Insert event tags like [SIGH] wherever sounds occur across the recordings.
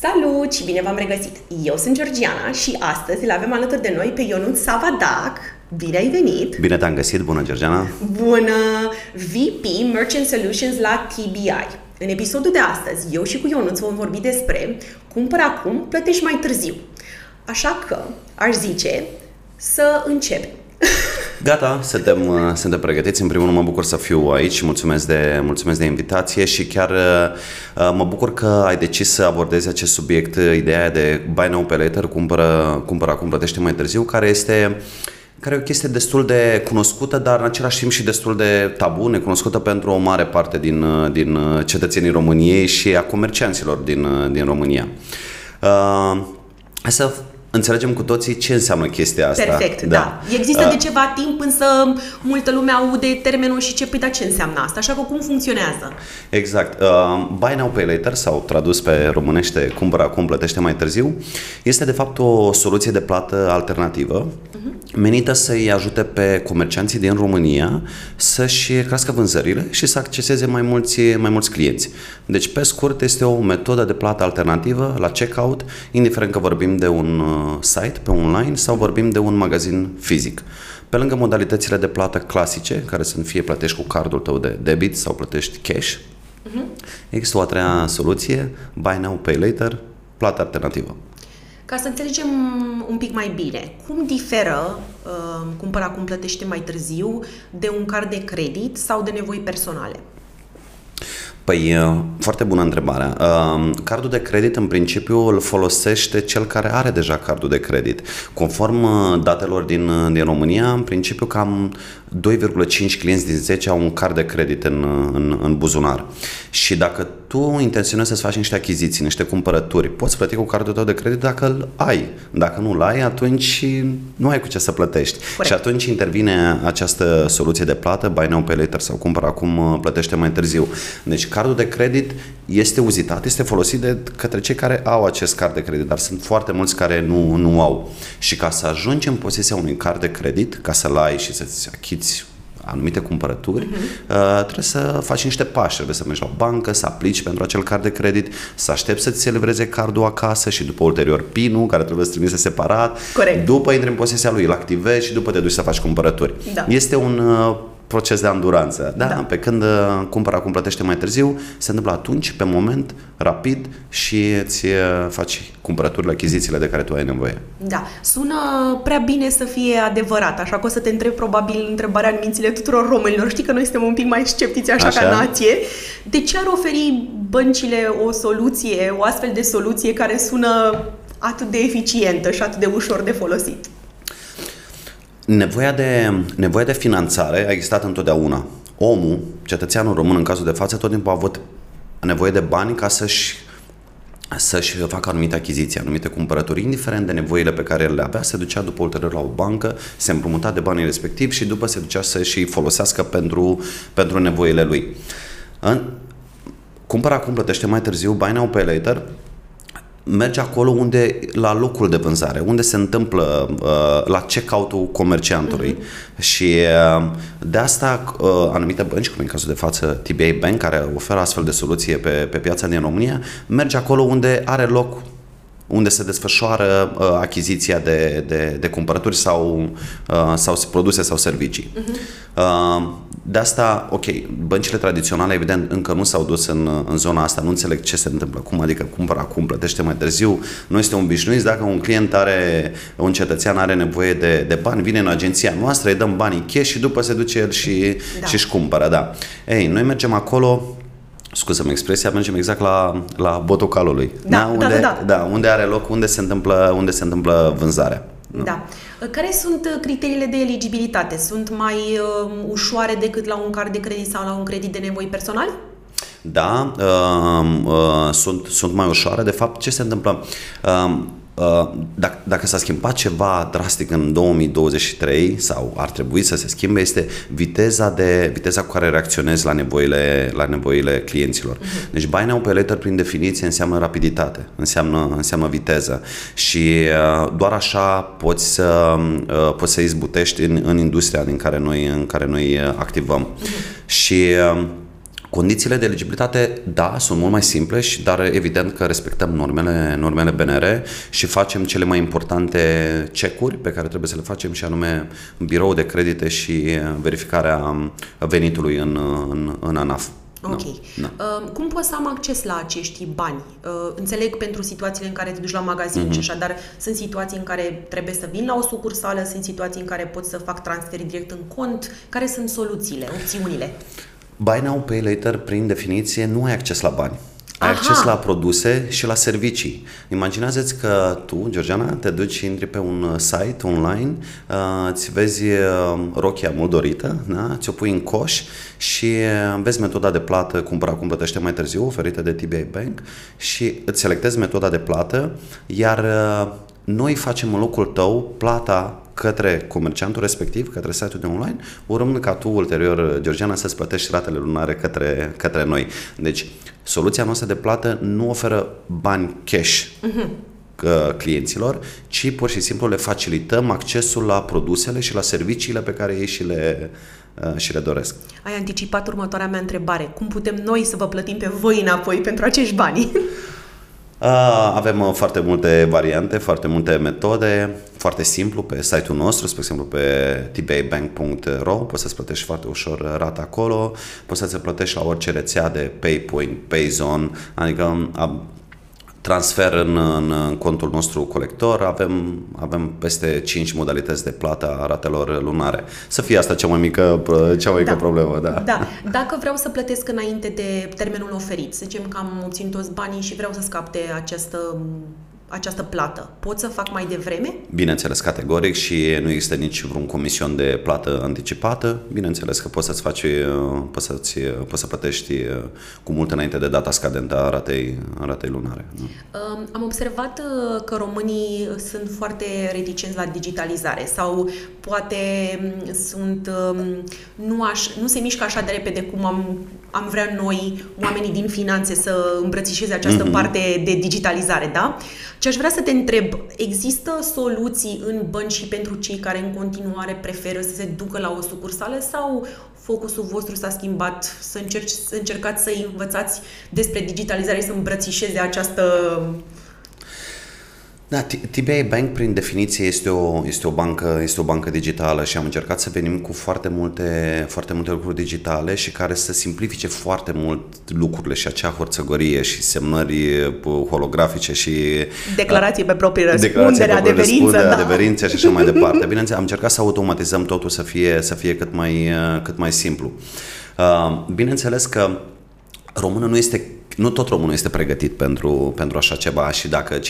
Salut și bine v-am regăsit! Eu sunt Georgiana și astăzi îl avem alături de noi pe Ionut Savadac. Bine ai venit! Bine te-am găsit! Bună, Georgiana! Bună! VP Merchant Solutions la TBI. În episodul de astăzi, eu și cu Ionut vom vorbi despre cumpăr acum, plătești mai târziu. Așa că aș zice să începem. [LAUGHS] Gata, suntem, uh, suntem pregătiți. În primul rând mă bucur să fiu aici și mulțumesc de, mulțumesc de invitație și chiar uh, uh, mă bucur că ai decis să abordezi acest subiect, ideea de buy now, pay later, cumpără, cumpără acum, plătește mai târziu, care este care e o chestie destul de cunoscută, dar în același timp și destul de tabu, necunoscută pentru o mare parte din, din cetățenii României și a comercianților din, din România. Uh, hai să înțelegem cu toții ce înseamnă chestia asta. Perfect, da. da. Există uh, de ceva timp, însă multă lume aude termenul și ce, păi, da, ce înseamnă asta? Așa că cum funcționează? Exact. Uh, buy now, pay later, sau tradus pe românește, cumpără acum, plătește mai târziu, este de fapt o soluție de plată alternativă uh-huh. menită să-i ajute pe comercianții din România să-și crească vânzările și să acceseze mai mulți, mai mulți clienți. Deci, pe scurt, este o metodă de plată alternativă la checkout, indiferent că vorbim de un site, pe online sau vorbim de un magazin fizic. Pe lângă modalitățile de plată clasice, care sunt fie plătești cu cardul tău de debit sau plătești cash, uh-huh. există o a treia soluție, buy now, pay later, plată alternativă. Ca să înțelegem un pic mai bine, cum diferă uh, cumpăra acum plătește mai târziu de un card de credit sau de nevoi personale? Păi, uh, foarte bună întrebare. Uh, cardul de credit, în principiu, îl folosește cel care are deja cardul de credit. Conform uh, datelor din, din România, în principiu, cam 2,5 clienți din 10 au un card de credit în, în, în buzunar. Și dacă tu intenționezi să-ți faci niște achiziții, niște cumpărături, poți plăti cu cardul tău de credit dacă îl ai. Dacă nu îl ai, atunci nu ai cu ce să plătești. Corect. Și atunci intervine această soluție de plată, buy now, pay later sau cumpăr acum, plătește mai târziu. Deci cardul de credit este uzitat, este folosit de către cei care au acest card de credit, dar sunt foarte mulți care nu, nu au. Și ca să ajungi în posesia unui card de credit, ca să-l ai și să-ți achizi anumite cumpărături, uh-huh. uh, trebuie să faci niște pași. Trebuie să mergi la o bancă, să aplici pentru acel card de credit, să aștepți să-ți se livreze cardul acasă și după ulterior PIN-ul, care trebuie să trimise separat. Corect. După intri în posesia lui, îl activezi și după te duci să faci cumpărături. Da. Este un uh, proces de anduranță. Da? da. Pe când uh, cumpăr acum, plătește mai târziu, se întâmplă atunci, pe moment, rapid și îți uh, faci cumpărăturile, achizițiile de care tu ai nevoie. Da. Sună prea bine să fie adevărat, așa că o să te întreb probabil întrebarea în mințile tuturor românilor. Știi că noi suntem un pic mai sceptiți așa, așa? ca nație. De ce ar oferi băncile o soluție, o astfel de soluție care sună atât de eficientă și atât de ușor de folosit? Nevoia de, nevoia de finanțare a existat întotdeauna. Omul, cetățeanul român în cazul de față, tot timpul a avut nevoie de bani ca să-și să-și facă anumite achiziții, anumite cumpărături, indiferent de nevoile pe care le avea, se ducea după ulterior la o bancă, se împrumuta de banii respectiv și după se ducea să-și folosească pentru, pentru nevoile lui. În, cumpăra acum, plătește mai târziu, buy now, pay later, merge acolo unde, la locul de vânzare, unde se întâmplă uh, la check-out-ul comerciantului. Uh-huh. Și uh, de asta uh, anumite bănci, cum în cazul de față TBA Bank, care oferă astfel de soluție pe, pe piața din România, merge acolo unde are loc unde se desfășoară uh, achiziția de, de, de cumpărături sau, uh, sau produse sau servicii. Uh-huh. Uh, de asta, ok, băncile tradiționale, evident, încă nu s-au dus în, în zona asta, nu înțeleg ce se întâmplă, cum adică cumpără acum, plătește mai târziu, nu este un obișnuit, dacă un client are, un cetățean are nevoie de, de bani, vine în agenția noastră, îi dăm banii cash și după se duce el și, da. și își cumpără, da. Ei, noi mergem acolo, scuză-mă expresia, mergem exact la, la botul calului. Da, da, unde, da, da, da. da, unde are loc, unde se întâmplă, unde se întâmplă vânzarea. Da. Care sunt uh, criteriile de eligibilitate? Sunt mai uh, ușoare decât la un card de credit sau la un credit de nevoi personal? Da, uh, uh, sunt, sunt mai ușoare. De fapt, ce se întâmplă? Uh, Uh, dacă, dacă s-a schimbat ceva drastic în 2023 sau ar trebui să se schimbe, este viteza, de, viteza cu care reacționezi la nevoile, la nevoile clienților. Uh-huh. Deci buy now pay later prin definiție înseamnă rapiditate, înseamnă, înseamnă viteză și uh, doar așa poți să, uh, poți să izbutești în, în industria din care noi, în care noi activăm. Uh-huh. Și Condițiile de eligibilitate, da, sunt mult mai simple, și, dar evident că respectăm normele, normele BNR și facem cele mai importante cecuri pe care trebuie să le facem și anume birou de credite și verificarea venitului în, în, în ANAF. Ok. No, no. Uh, cum pot să am acces la acești bani? Uh, înțeleg pentru situațiile în care te duci la magazin mm-hmm. și așa, dar sunt situații în care trebuie să vin la o sucursală, sunt situații în care pot să fac transfer direct în cont. Care sunt soluțiile, opțiunile? Buy Now, Pay Later, prin definiție, nu ai acces la bani. Ai Aha. acces la produse și la servicii. Imaginează-ți că tu, Georgiana, te duci și intri pe un site online, uh, îți vezi uh, rochia mult dorită, da? ți-o pui în coș și uh, vezi metoda de plată, cumpăra cum plătește mai târziu, oferită de TBA Bank și îți selectezi metoda de plată, iar noi facem în locul tău plata către comerciantul respectiv, către site-ul de online, urmând ca tu ulterior, Georgiana, să-ți plătești ratele lunare către, către noi. Deci, soluția noastră de plată nu oferă bani cash uh-huh. clienților, ci pur și simplu le facilităm accesul la produsele și la serviciile pe care ei și le, uh, și le doresc. Ai anticipat următoarea mea întrebare. Cum putem noi să vă plătim pe voi înapoi pentru acești bani? [LAUGHS] Avem uh, foarte multe variante, foarte multe metode, foarte simplu pe site-ul nostru, spre exemplu pe tbaybank.ro, poți să-ți plătești foarte ușor rata acolo, poți să-ți plătești la orice rețea de PayPoint, PayZone, adică transfer în, în, în contul nostru colector, avem, avem peste 5 modalități de plată a ratelor lunare. Să fie asta cea mai mică, cea mai mică da. problemă. Da. da. Dacă vreau să plătesc înainte de termenul oferit, să zicem că am obținut toți banii și vreau să scap de această această plată. Pot să fac mai devreme? Bineînțeles, categoric și nu există nici vreun comision de plată anticipată. Bineînțeles că poți să-ți faci, uh, poți, să-ți, uh, poți să plătești uh, cu mult înainte de data scadentă a ratei, a ratei lunare. Um, am observat că românii sunt foarte reticenți la digitalizare sau poate um, sunt, um, nu, aș, nu se mișcă așa de repede cum am, am vrea noi, oamenii din finanțe, să îmbrățișeze această mm-hmm. parte de digitalizare, da? Ce aș vrea să te întreb, există soluții în bănci și pentru cei care în continuare preferă să se ducă la o sucursală sau focusul vostru s-a schimbat, să, încerci, să încercați să învățați despre digitalizare, să îmbrățișeze această da, TBA Bank prin definiție este o, este, o bancă, este o bancă digitală și am încercat să venim cu foarte multe, foarte multe lucruri digitale și care să simplifice foarte mult lucrurile și acea horțăgorie și semnări uh, holografice și... Declarații pe proprie răspundere, adeverință, da. adeverință și așa mai departe. Bineînțeles, am încercat să automatizăm totul să fie, să fie cât, mai, uh, cât mai simplu. Uh, bineînțeles că românul nu este nu tot românul este pregătit pentru, pentru așa ceva și dacă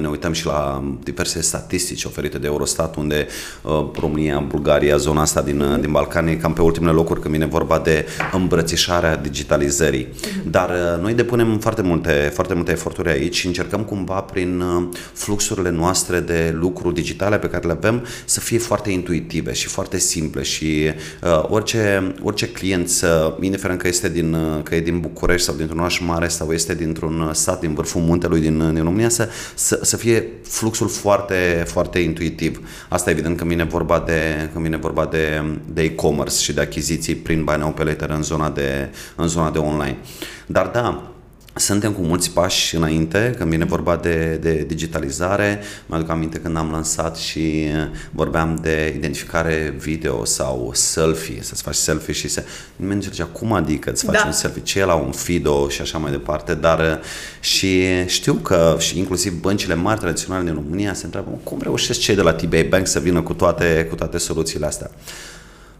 ne uităm și la diverse statistici oferite de Eurostat, unde uh, România, Bulgaria, zona asta din, uh, din Balcani, cam pe ultimele locuri când vine vorba de îmbrățișarea digitalizării. Mhm. Dar uh, noi depunem foarte multe, foarte multe eforturi aici și încercăm cumva prin uh, fluxurile noastre de lucru digitale pe care le avem să fie foarte intuitive și foarte simple și uh, orice, orice client, să, indiferent că este din, uh, că e din București sau dintr-un oraș mare, sau este dintr-un sat din vârful muntelui din, din România să, să, să fie fluxul foarte, foarte intuitiv. Asta evident când vine vorba de, când vine vorba de, de e-commerce și de achiziții prin Buy Now Pay Later în zona de, în zona de online. Dar da, suntem cu mulți pași înainte când vine vorba de, de digitalizare. Mă aduc aminte când am lansat și vorbeam de identificare video sau selfie, să-ți faci selfie și să... Nimeni nu cum adică îți faci da. un selfie, ce e la un Fido și așa mai departe, dar și știu că și inclusiv băncile mari tradiționale din România se întreabă cum reușesc cei de la TBA Bank să vină cu toate, cu toate soluțiile astea.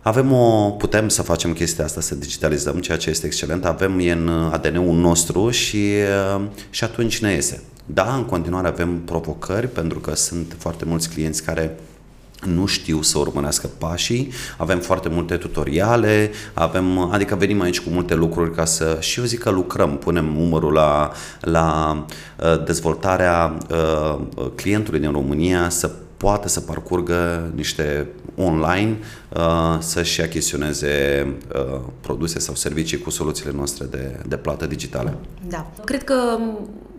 Avem o, putem să facem chestia asta, să digitalizăm, ceea ce este excelent, avem e în ADN-ul nostru și, și atunci ne iese. Da, în continuare avem provocări pentru că sunt foarte mulți clienți care nu știu să urmărească pașii, avem foarte multe tutoriale, avem, adică venim aici cu multe lucruri ca să, și eu zic că lucrăm, punem numărul la, la uh, dezvoltarea uh, clientului din România să poate să parcurgă niște online uh, să-și achiziționeze uh, produse sau servicii cu soluțiile noastre de, de plată digitale. Da. Cred că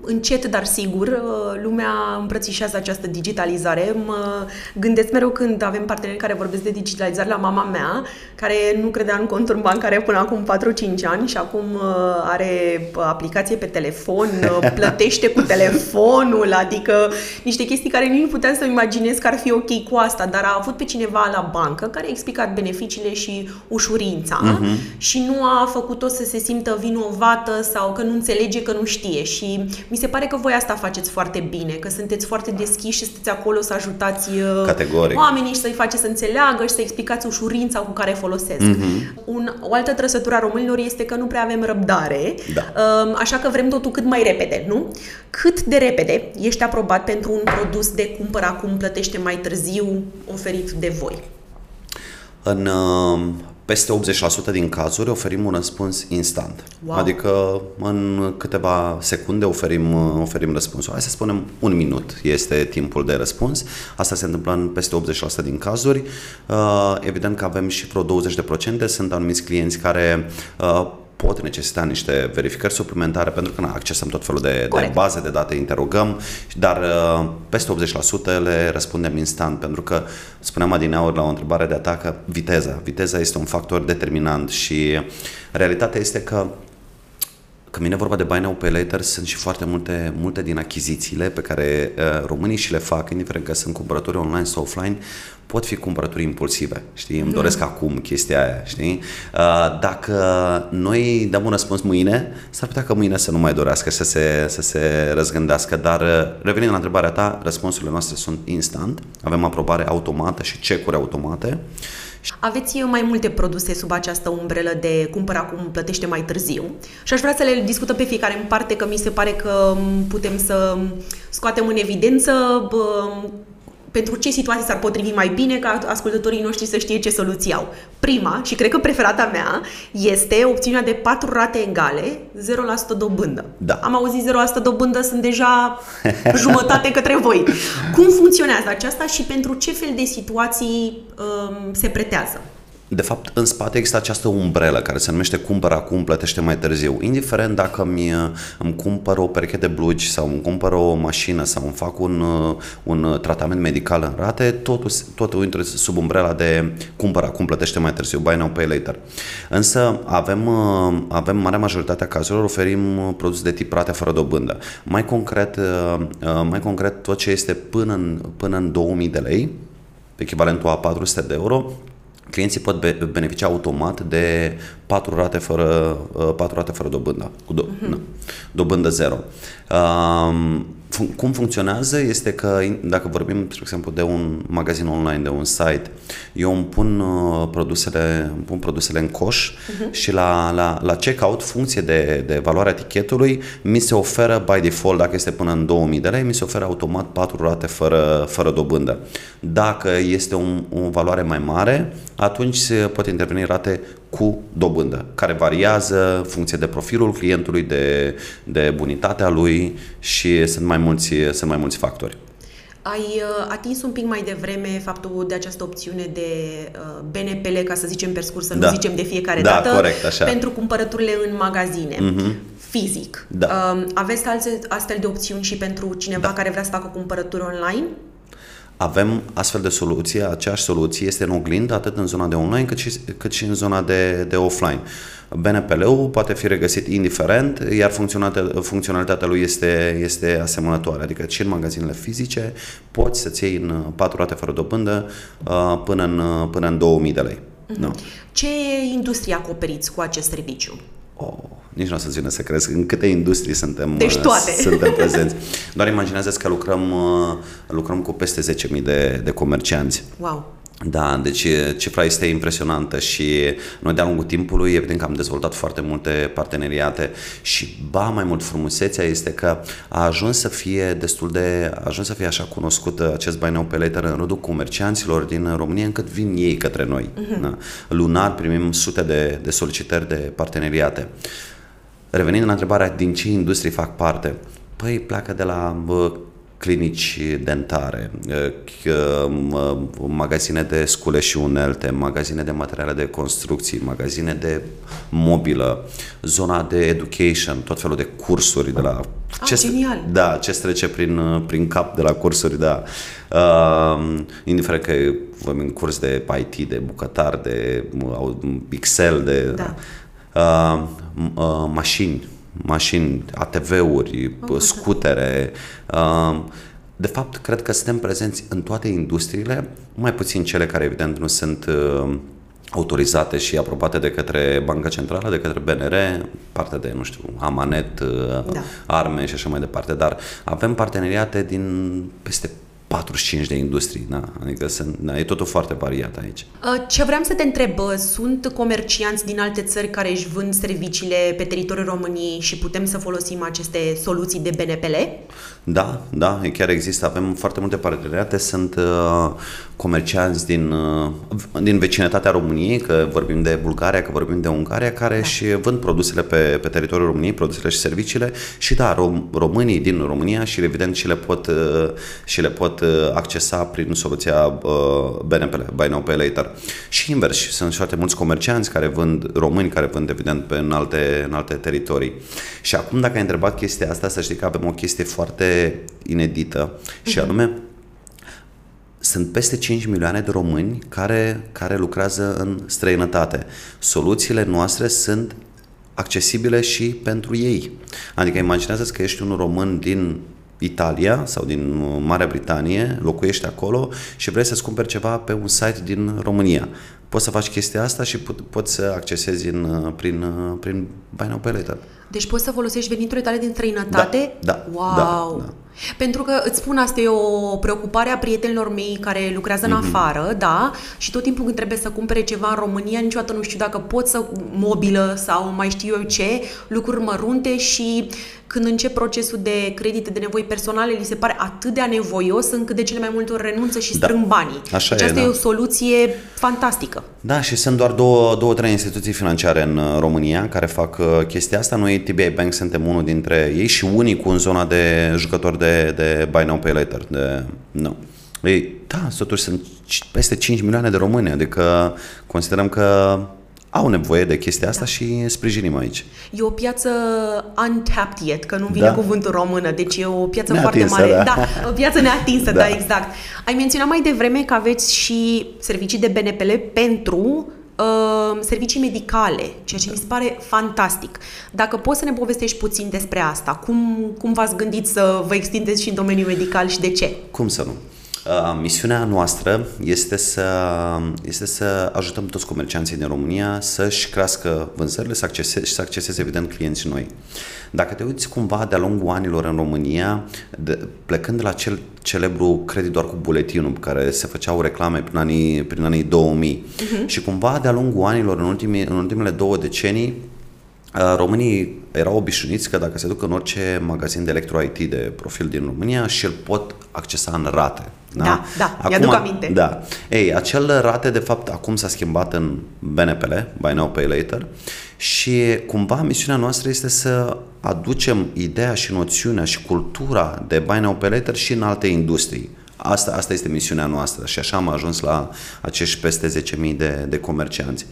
încet, dar sigur, uh, lumea îmbrățișează această digitalizare. Mă gândesc mereu când avem parteneri care vorbesc de digitalizare la mama mea, care nu credea în conturi bancare până acum 4-5 ani și acum uh, are aplicație pe telefon, uh, [LAUGHS] plătește cu telefonul, adică niște chestii care nici nu puteam să-mi imaginez că ar fi ok cu asta, dar a avut pe cineva la bancă care a explicat beneficiile și ușurința uh-huh. și nu a făcut-o să se simtă vinovată sau că nu înțelege, că nu știe și mi se pare că voi asta faceți foarte bine, că sunteți foarte deschiși și sunteți acolo să ajutați uh, Categoric. oamenii și să-i faceți să înțeleagă și să explicați ușurința cu care folosesc. Mm-hmm. Un, o altă trăsătură a românilor este că nu prea avem răbdare, Da. um, așa că vrem totul cât mai repede, nu? Cât de repede ești aprobat pentru un produs de cumpăr acum, plătește mai târziu, oferit de voi? În uh, peste 80% din cazuri oferim un răspuns instant. Wow. Adică în câteva secunde oferim, uh, oferim răspunsul. Hai să spunem un minut este timpul de răspuns. Asta se întâmplă în peste 80% din cazuri. Uh, Evident că avem și vreo 20% sunt anumiți clienți care uh, pot necesita niște verificări suplimentare pentru că na, accesăm tot felul de, de Corect. baze de date, interogăm, dar uh, peste 80% le răspundem instant pentru că spuneam adineauri la o întrebare de atacă viteza. Viteza este un factor determinant și realitatea este că când vine vorba de buy now, pay later, sunt și foarte multe, multe din achizițiile pe care uh, românii și le fac, indiferent că sunt cumpărături online sau offline, pot fi cumpărături impulsive, știi? Îmi doresc acum chestia aia, știi? Uh, dacă noi dăm un răspuns mâine, s-ar putea că mâine să nu mai dorească și să se, să se răzgândească, dar uh, revenind la întrebarea ta, răspunsurile noastre sunt instant, avem aprobare automată și cecuri automate Aveți mai multe produse sub această umbrelă de cumpăr acum, plătește mai târziu. Și aș vrea să le discutăm pe fiecare în parte, că mi se pare că m, putem să scoatem în evidență bă, pentru ce situații s-ar potrivi mai bine ca ascultătorii noștri să știe ce soluții au. Prima, și cred că preferata mea, este opțiunea de 4 rate egale, 0% dobândă. Da. Am auzit 0% dobândă, sunt deja jumătate către voi. Cum funcționează aceasta și pentru ce fel de situații um, se pretează? De fapt, în spate există această umbrelă care se numește cumpăr acum, plătește mai târziu. Indiferent dacă îmi, îmi cumpăr o pereche de blugi sau îmi cumpăr o mașină sau îmi fac un, un tratament medical în rate, totul, totul intră sub umbrela de cumpăr acum, plătește mai târziu, buy now, pay later. Însă avem, avem marea majoritatea cazurilor, oferim produse de tip rate fără dobândă. Mai concret, mai concret tot ce este până în, până în 2000 de lei, echivalentul a 400 de euro, clienții pot be- beneficia automat de 4 rate fără, uh, 4 rate fără dobândă, cu do- uh-huh. na, dobândă zero. Um, fun- cum funcționează este că in- dacă vorbim, spre exemplu, de un magazin online, de un site, eu îmi pun uh, produsele, îmi pun produsele în coș uh-huh. și la, la, la checkout, funcție de, de valoarea etichetului, mi se oferă by default, dacă este până în 2000 de lei, mi se oferă automat 4 rate fără, fără dobândă. Dacă este un, o valoare mai mare, atunci se pot interveni rate cu dobândă, care variază în funcție de profilul clientului, de, de bunitatea lui și sunt mai mulți, sunt mai mulți factori. Ai uh, atins un pic mai devreme faptul de această opțiune de uh, BNPL, ca să zicem pe scurt, să Da. nu zicem de fiecare Da, dată, corect, așa. pentru cumpărăturile în magazine, Mhm. fizic. Da. Uh, aveți alte, astfel de opțiuni și pentru cineva Da. care vrea să facă cumpărături online? Avem astfel de soluție, aceeași soluție este în oglindă atât în zona de online cât și, cât și în zona de, de offline. BNPL-ul poate fi regăsit indiferent, iar funcționalitatea, funcționalitatea lui este, este asemănătoare, adică și în magazinele fizice poți să-ți iei în 4 rate fără dobândă uh, până în, uh, până în 2000 de lei. Da. Ce industrie acoperiți cu acest serviciu? Oh, nici nu o să-ți vină să crezi în câte industrii suntem, Deci uh, toate. [LAUGHS] suntem prezenți. Doar imaginează că lucrăm, uh, lucrăm cu peste 10.000 de, de comercianți. Wow! Da, deci e, cifra este impresionantă și noi de-a lungul timpului evident că am dezvoltat foarte multe parteneriate și ba mai mult frumusețea este că a ajuns să fie destul de, a ajuns să fie așa cunoscut acest buy now pay later în rândul comercianților din România încât vin ei către noi. Uh-huh. Da. Lunar primim sute de, de solicitări de parteneriate. Revenind la întrebarea din ce industrii fac parte, păi pleacă de la bă, clinici dentare, magazine de scule și unelte, magazine de materiale de construcții, magazine de mobilă, zona de education, tot felul de cursuri de la... Ah, ce, genial! Da, ce trece prin, prin cap de la cursuri, da. Uh, indiferent că vorbim curs de IT, de bucătar, de Excel, de da. uh, uh, mașini, mașini, ATV-uri, oh, scutere. Uh, de fapt, cred că suntem prezenți în toate industriile, mai puțin cele care, evident, nu sunt uh, autorizate și aprobate de către Banca Centrală, de către BNR, partea de, nu știu, Amanet, uh, da. arme și așa mai departe, dar avem parteneriate din peste 45 de industrii, da? adică sunt, da, e totul foarte variat aici. Uh, ce vreau să te întreb, uh, sunt comercianți din alte țări care își vând serviciile pe teritoriul României și putem să folosim aceste soluții de BNPL? Da, da, chiar există, avem foarte multe parteneriate, sunt uh, comercianți din, uh, din vecinătatea României, că vorbim de Bulgaria, că vorbim de Ungaria, care da. și vând produsele pe, pe teritoriul României, produsele și serviciile și da, rom, românii din România și evident și le pot, uh, și le pot uh, accesa prin soluția uh, BNPL, Buy Now Pay Later. Și invers, sunt foarte mulți comercianți care vând, români care vând evident pe în alte, în alte teritorii. Și acum dacă ai întrebat chestia asta, să știi că avem o chestie foarte inedită uh-huh. și mhm. anume sunt peste 5 milioane de români care, care lucrează în străinătate. Soluțiile noastre sunt accesibile și pentru ei. Adică imaginează că ești un român din Italia sau din Marea Britanie, locuiești acolo și vrei să-ți cumperi ceva pe un site din România. Poți să faci chestia asta și poți să accesezi în, prin, prin Buy Now Pay Later. Deci poți să folosești veniturile tale din străinătate? Da, da, wow. da, da. Pentru că îți spun, asta e o preocupare a prietenilor mei care lucrează în mm-hmm. afară, da, și tot timpul când trebuie să cumpere ceva în România, niciodată nu știu dacă pot să mobilă sau mai știu eu ce, lucruri mărunte și când încep procesul de credite de nevoi personale, li se pare atât de anevoios încât de cele mai multe ori renunță și da. strâng da. banii. Așa deci asta e, da. e o soluție fantastică. Da, și sunt doar două, două, trei instituții financiare în uh, România care fac uh, chestia asta. Noi, TBI Bank, suntem unul dintre ei și unicul în zona de jucători de, de Buy Now Pay Later. De, nu. Ei, da, totuși sunt peste 5 milioane de români, adică considerăm că au nevoie de chestia asta da. și sprijinim aici. E o piață untapped yet, că nu vine da. cuvântul română, deci e o piață neatinsă, foarte mare. Da. da, o piață neatinsă, da. da, exact. Ai menționat mai devreme că aveți și servicii de BNPL pentru uh, servicii medicale, ceea ce mi se pare fantastic. Dacă poți să ne povestești puțin despre asta, cum, cum v-ați gândit să vă extindeți și în domeniul medical și de ce? Cum să nu? Uh, misiunea noastră este să, este să ajutăm toți comercianții din România să-și crească vânzările să acceseze, și să acceseze, evident, clienții noi. Dacă te uiți cumva de-a lungul anilor în România, de, plecând de la cel celebru credit doar cu buletinul, pe care se făceau reclame prin anii, prin anii 2000 uh-huh. Mhm. și cumva de-a lungul anilor, în, ultimii, în ultimele două decenii, uh, românii erau obișnuiți că dacă se duc în orice magazin de electro-IT de profil din România și îl pot accesa în rate. Da, da, da acum, mi-aduc aminte. Da. Ei, acel rate, de fapt, acum s-a schimbat în BNPL, Buy Now, Pay Later, și cumva misiunea noastră este să aducem ideea și noțiunea și cultura de Buy Now, Pay Later și în alte industrii. Asta, asta este misiunea noastră și așa am ajuns la acești peste 10.000 de, de comercianți.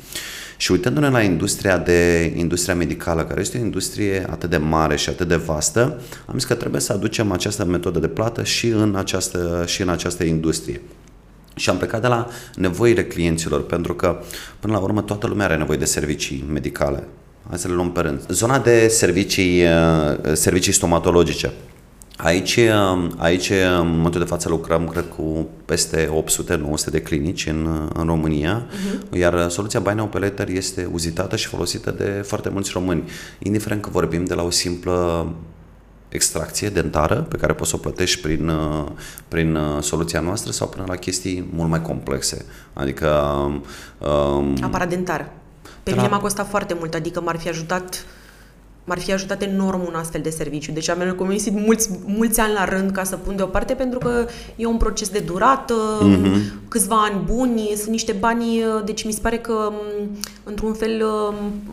Și uitându-ne la industria, de, industria medicală, care este o industrie atât de mare și atât de vastă, am zis că trebuie să aducem această metodă de plată și în această, și în această industrie. Și am plecat de la nevoile clienților, pentru că, până la urmă, toată lumea are nevoie de servicii medicale. Hai să le luăm pe rând. Zona de servicii, servicii stomatologice. Aici, aici, în momentul de față, lucrăm, cred, cu peste 800-900 de clinici în, în România, uh-huh. iar soluția Buy Now Pay este uzitată și folosită de foarte mulți români, indiferent că vorbim de la o simplă extracție dentară pe care poți să o plătești prin, prin soluția noastră sau până la chestii mult mai complexe. Adică... Um, Aparat dentar. Pe mine la... m-a costat foarte mult, adică m-ar fi ajutat m-ar fi ajutat enorm un astfel de serviciu. Deci am economisit mulți, mulți ani la rând ca să pun deoparte, pentru că e un proces de durată, mm-hmm. câțiva ani buni, sunt niște bani, deci mi se pare că într-un fel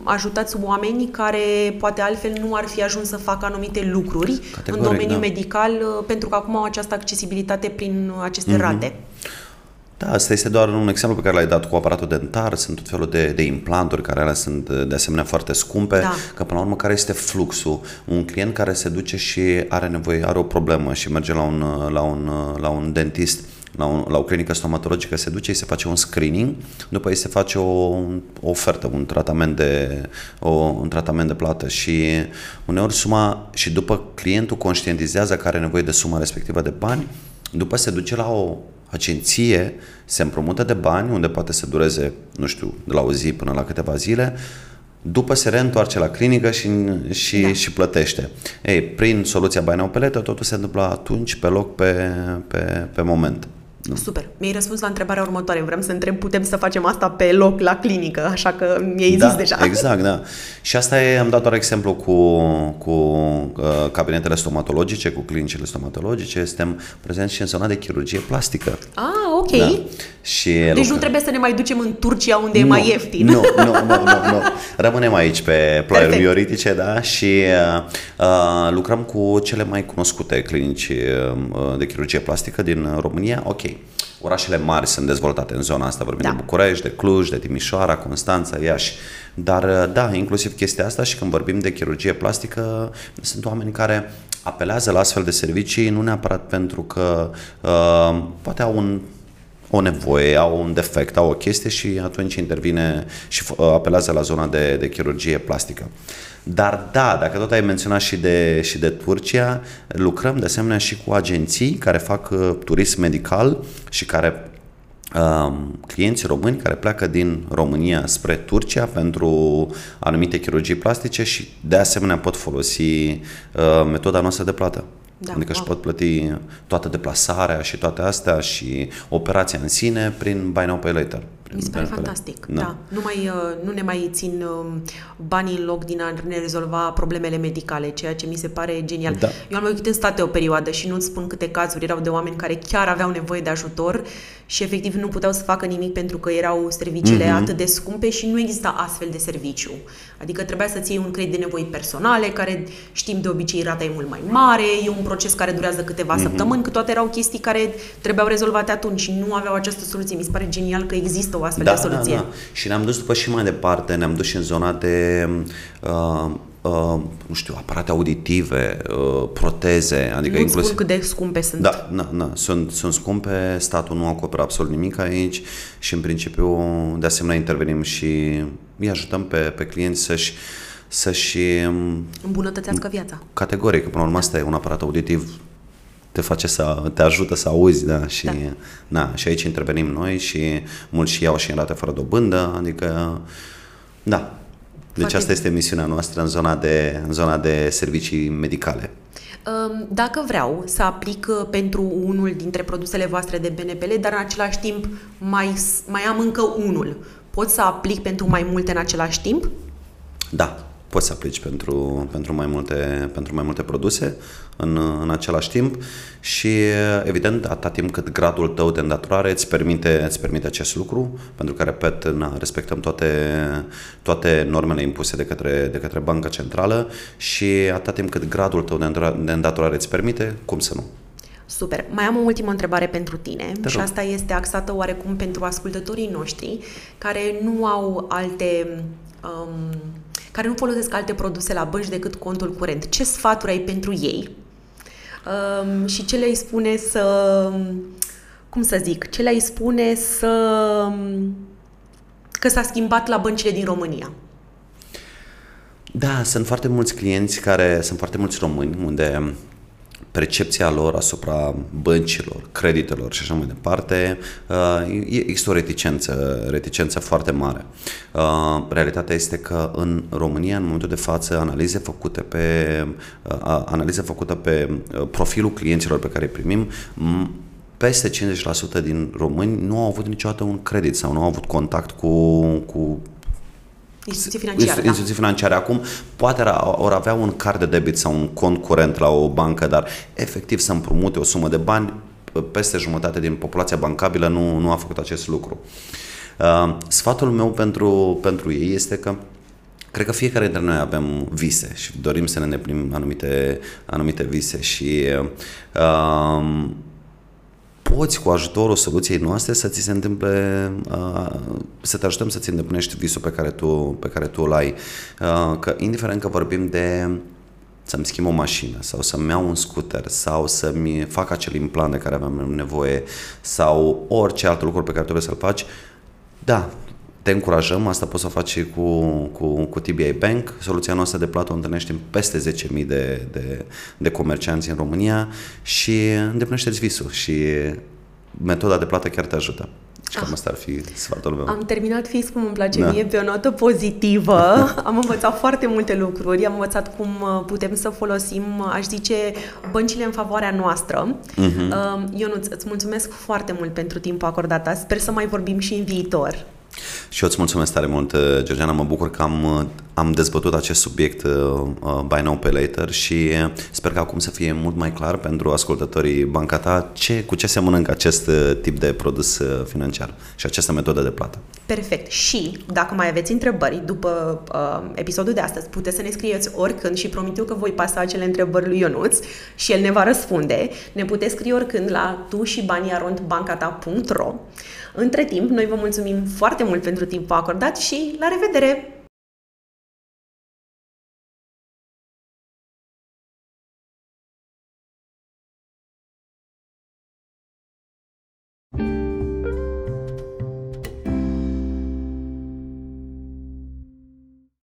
ajutați oamenii care poate altfel nu ar fi ajuns să facă anumite lucruri Categoric, în domeniul da. medical, pentru că acum au această accesibilitate prin aceste mm-hmm. rate. Da, asta este doar un exemplu pe care l-ai dat cu aparatul dentar, sunt tot felul de, de implanturi care alea sunt de asemenea foarte scumpe, da. că până la urmă care este fluxul? Un client care se duce și are nevoie, are o problemă și merge la un, la un, la un dentist, la, un, la o clinică stomatologică, se duce, îi se face un screening, după îi se face o, o ofertă, un tratament, de, o, un tratament de plată și uneori suma, și după clientul conștientizează că are nevoie de suma respectivă de bani, după se duce la o agenție, se împrumută de bani, unde poate să dureze, nu știu, de la o zi până la câteva zile, după se reîntoarce la clinică și, și, da. și plătește. Ei, prin soluția Buy Now Pay totul se întâmplă atunci, pe loc, pe, pe, pe moment. Nu. Super. Mi-ai răspuns la întrebarea următoare. Vreau să întreb, putem să facem asta pe loc la clinică, așa că mi-ai da, zis deja. Exact, da. Și asta e, am dat doar exemplu cu, cu uh, cabinetele stomatologice, cu clinicile stomatologice. Suntem prezenți și în zona de chirurgie plastică. Ah, ok. Da. Și deci lucrăm. nu trebuie să ne mai ducem în Turcia unde nu, e mai ieftin. Nu, nu, nu, nu, nu. Rămânem aici pe ploaiuri bioritice, da, și uh, uh, lucrăm cu cele mai cunoscute clinici uh, de chirurgie plastică din România. Ok, orașele mari sunt dezvoltate în zona asta, vorbim da. de București, de Cluj, de Timișoara, Constanța, Iași. Dar uh, da, inclusiv chestia asta și când vorbim de chirurgie plastică, sunt oameni care apelează la astfel de servicii nu neapărat pentru că uh, poate au un o nevoie, au un defect, au o chestie și atunci intervine și uh, apelează la zona de, de chirurgie plastică. Dar da, dacă tot ai menționat și de, și de Turcia, lucrăm de asemenea și cu agenții care fac uh, turism medical și care um, clienți români care pleacă din România spre Turcia pentru anumite chirurgii plastice și de asemenea pot folosi uh, metoda noastră de plată. Da, adică wow. își pot plăti toată deplasarea și toate astea și operația în sine prin Buy Now Pay Later. Mi se pare fantastic, da. da. Nu, mai, uh, nu ne mai țin um, banii în loc din a ne rezolva problemele medicale, ceea ce mi se pare genial. Da. Eu am locuit în state o perioadă și nu-ți spun câte cazuri erau de oameni care chiar aveau nevoie de ajutor și efectiv nu puteau să facă nimic pentru că erau serviciile mm-hmm. atât de scumpe și nu exista astfel de serviciu. Adică trebuia să-ți iei un credit de nevoi personale, care știm de obicei rata e mult mai mare, e un proces care durează câteva mm-hmm. săptămâni, că toate erau chestii care trebuiau rezolvate atunci și nu aveau această soluție. Mi se pare genial că există o astfel da, de soluție. Da, da. Și ne-am dus după și mai departe, ne-am dus și în zona de uh, uh, nu știu, aparate auditive, uh, proteze. Adică nu inclusiv... spun cât de scumpe sunt. Da, da, da, sunt, sunt scumpe, statul nu acoperă absolut nimic aici și în principiu de asemenea intervenim și îi ajutăm pe, pe clienți să-și să-și îmbunătățească viața. Categoric, până la urmă asta e un aparat auditiv te face să te ajută să auzi, da, și, da. Na, și aici intervenim noi și mulți și iau și în rate fără dobândă, adică da, deci Foarte asta este misiunea noastră în zona de, în zona de servicii medicale. Dacă vreau să aplic uh, pentru unul dintre produsele voastre de BNPL, dar în același timp mai, mai am încă unul, pot să aplic pentru mai multe în același timp? Da, poți să aplici pentru, pentru, mai, multe, pentru mai multe produse în, în același timp și evident atâta timp cât gradul tău de îndatorare îți permite, îți permite acest lucru, pentru că, repet, na, respectăm toate, toate normele impuse de către, de către Banca Centrală și atâta timp cât gradul tău de îndatorare îți permite, cum să nu? Super. Mai am o ultimă întrebare pentru tine Te și asta este axată oarecum pentru ascultătorii noștri care nu au alte um, care nu folosesc alte produse la bănci decât contul curent. Ce sfaturi ai pentru ei? Um, și ce le-ai spune să... Cum să zic? Ce le-ai spune să... că s-a schimbat la băncile din România? Da, sunt foarte mulți clienți care, sunt foarte mulți români unde percepția lor asupra băncilor, creditelor și așa mai departe, uh, există o reticență, reticență foarte mare. Uh, realitatea este că în România, în momentul de față, analize făcute pe, uh, analize făcute pe profilul clienților pe care îi primim, peste 50% din români nu au avut niciodată un credit sau nu au avut contact cu, cu Instituții financiare, da. instituții financiare. Acum poate ori avea un card de debit sau un cont curent la o bancă, dar efectiv să împrumute o sumă de bani, peste jumătate din populația bancabilă nu, nu a făcut acest lucru. Uh, sfatul meu pentru, pentru ei este că Cred că fiecare dintre noi avem vise și dorim să ne îndeplinim anumite, anumite vise și uh, poți cu ajutorul soluției noastre să ți se întâmple, uh, să te ajutăm să-ți îndeplinești visul pe care tu, pe care tu îl ai. Uh, că indiferent că vorbim de să-mi schimb o mașină sau să-mi iau un scooter sau să-mi fac acel implant de care aveam nevoie sau orice alt lucru pe care trebuie să-l faci, da, te încurajăm, asta poți să o faci cu, cu, cu TBA Bank. Soluția noastră de plată o întâlnești în peste 10.000 de, de, de comercianți în România și îndeplinește-ți visul și metoda de plată chiar te ajută. Și cam ah. asta ar fi sfatul meu. Am terminat fix cum îmi place da. mie, pe o notă pozitivă. [LAUGHS] am învățat foarte multe lucruri. Am învățat cum uh, putem să folosim, aș zice, băncile în favoarea noastră. Uh-huh. Ionuț, îți mulțumesc foarte mult pentru timpul acordat. Sper să mai vorbim și în viitor. Și eu îți mulțumesc tare mult, uh, Georgiana. Mă bucur că am, uh, am dezbătut acest subiect uh, uh, by now pe later și sper că acum să fie mult mai clar pentru ascultătorii banca ta ce, cu ce se mănâncă acest tip de produs financiar și această metodă de plată. Perfect. Și dacă mai aveți întrebări după uh, episodul de astăzi, puteți să ne scrieți oricând și promit eu că voi pasa acele întrebări lui Ionuț și el ne va răspunde. Ne puteți scrie oricând la tu și baniarondbancata.ro între timp, noi vă mulțumim foarte mult pentru timpul acordat și la revedere!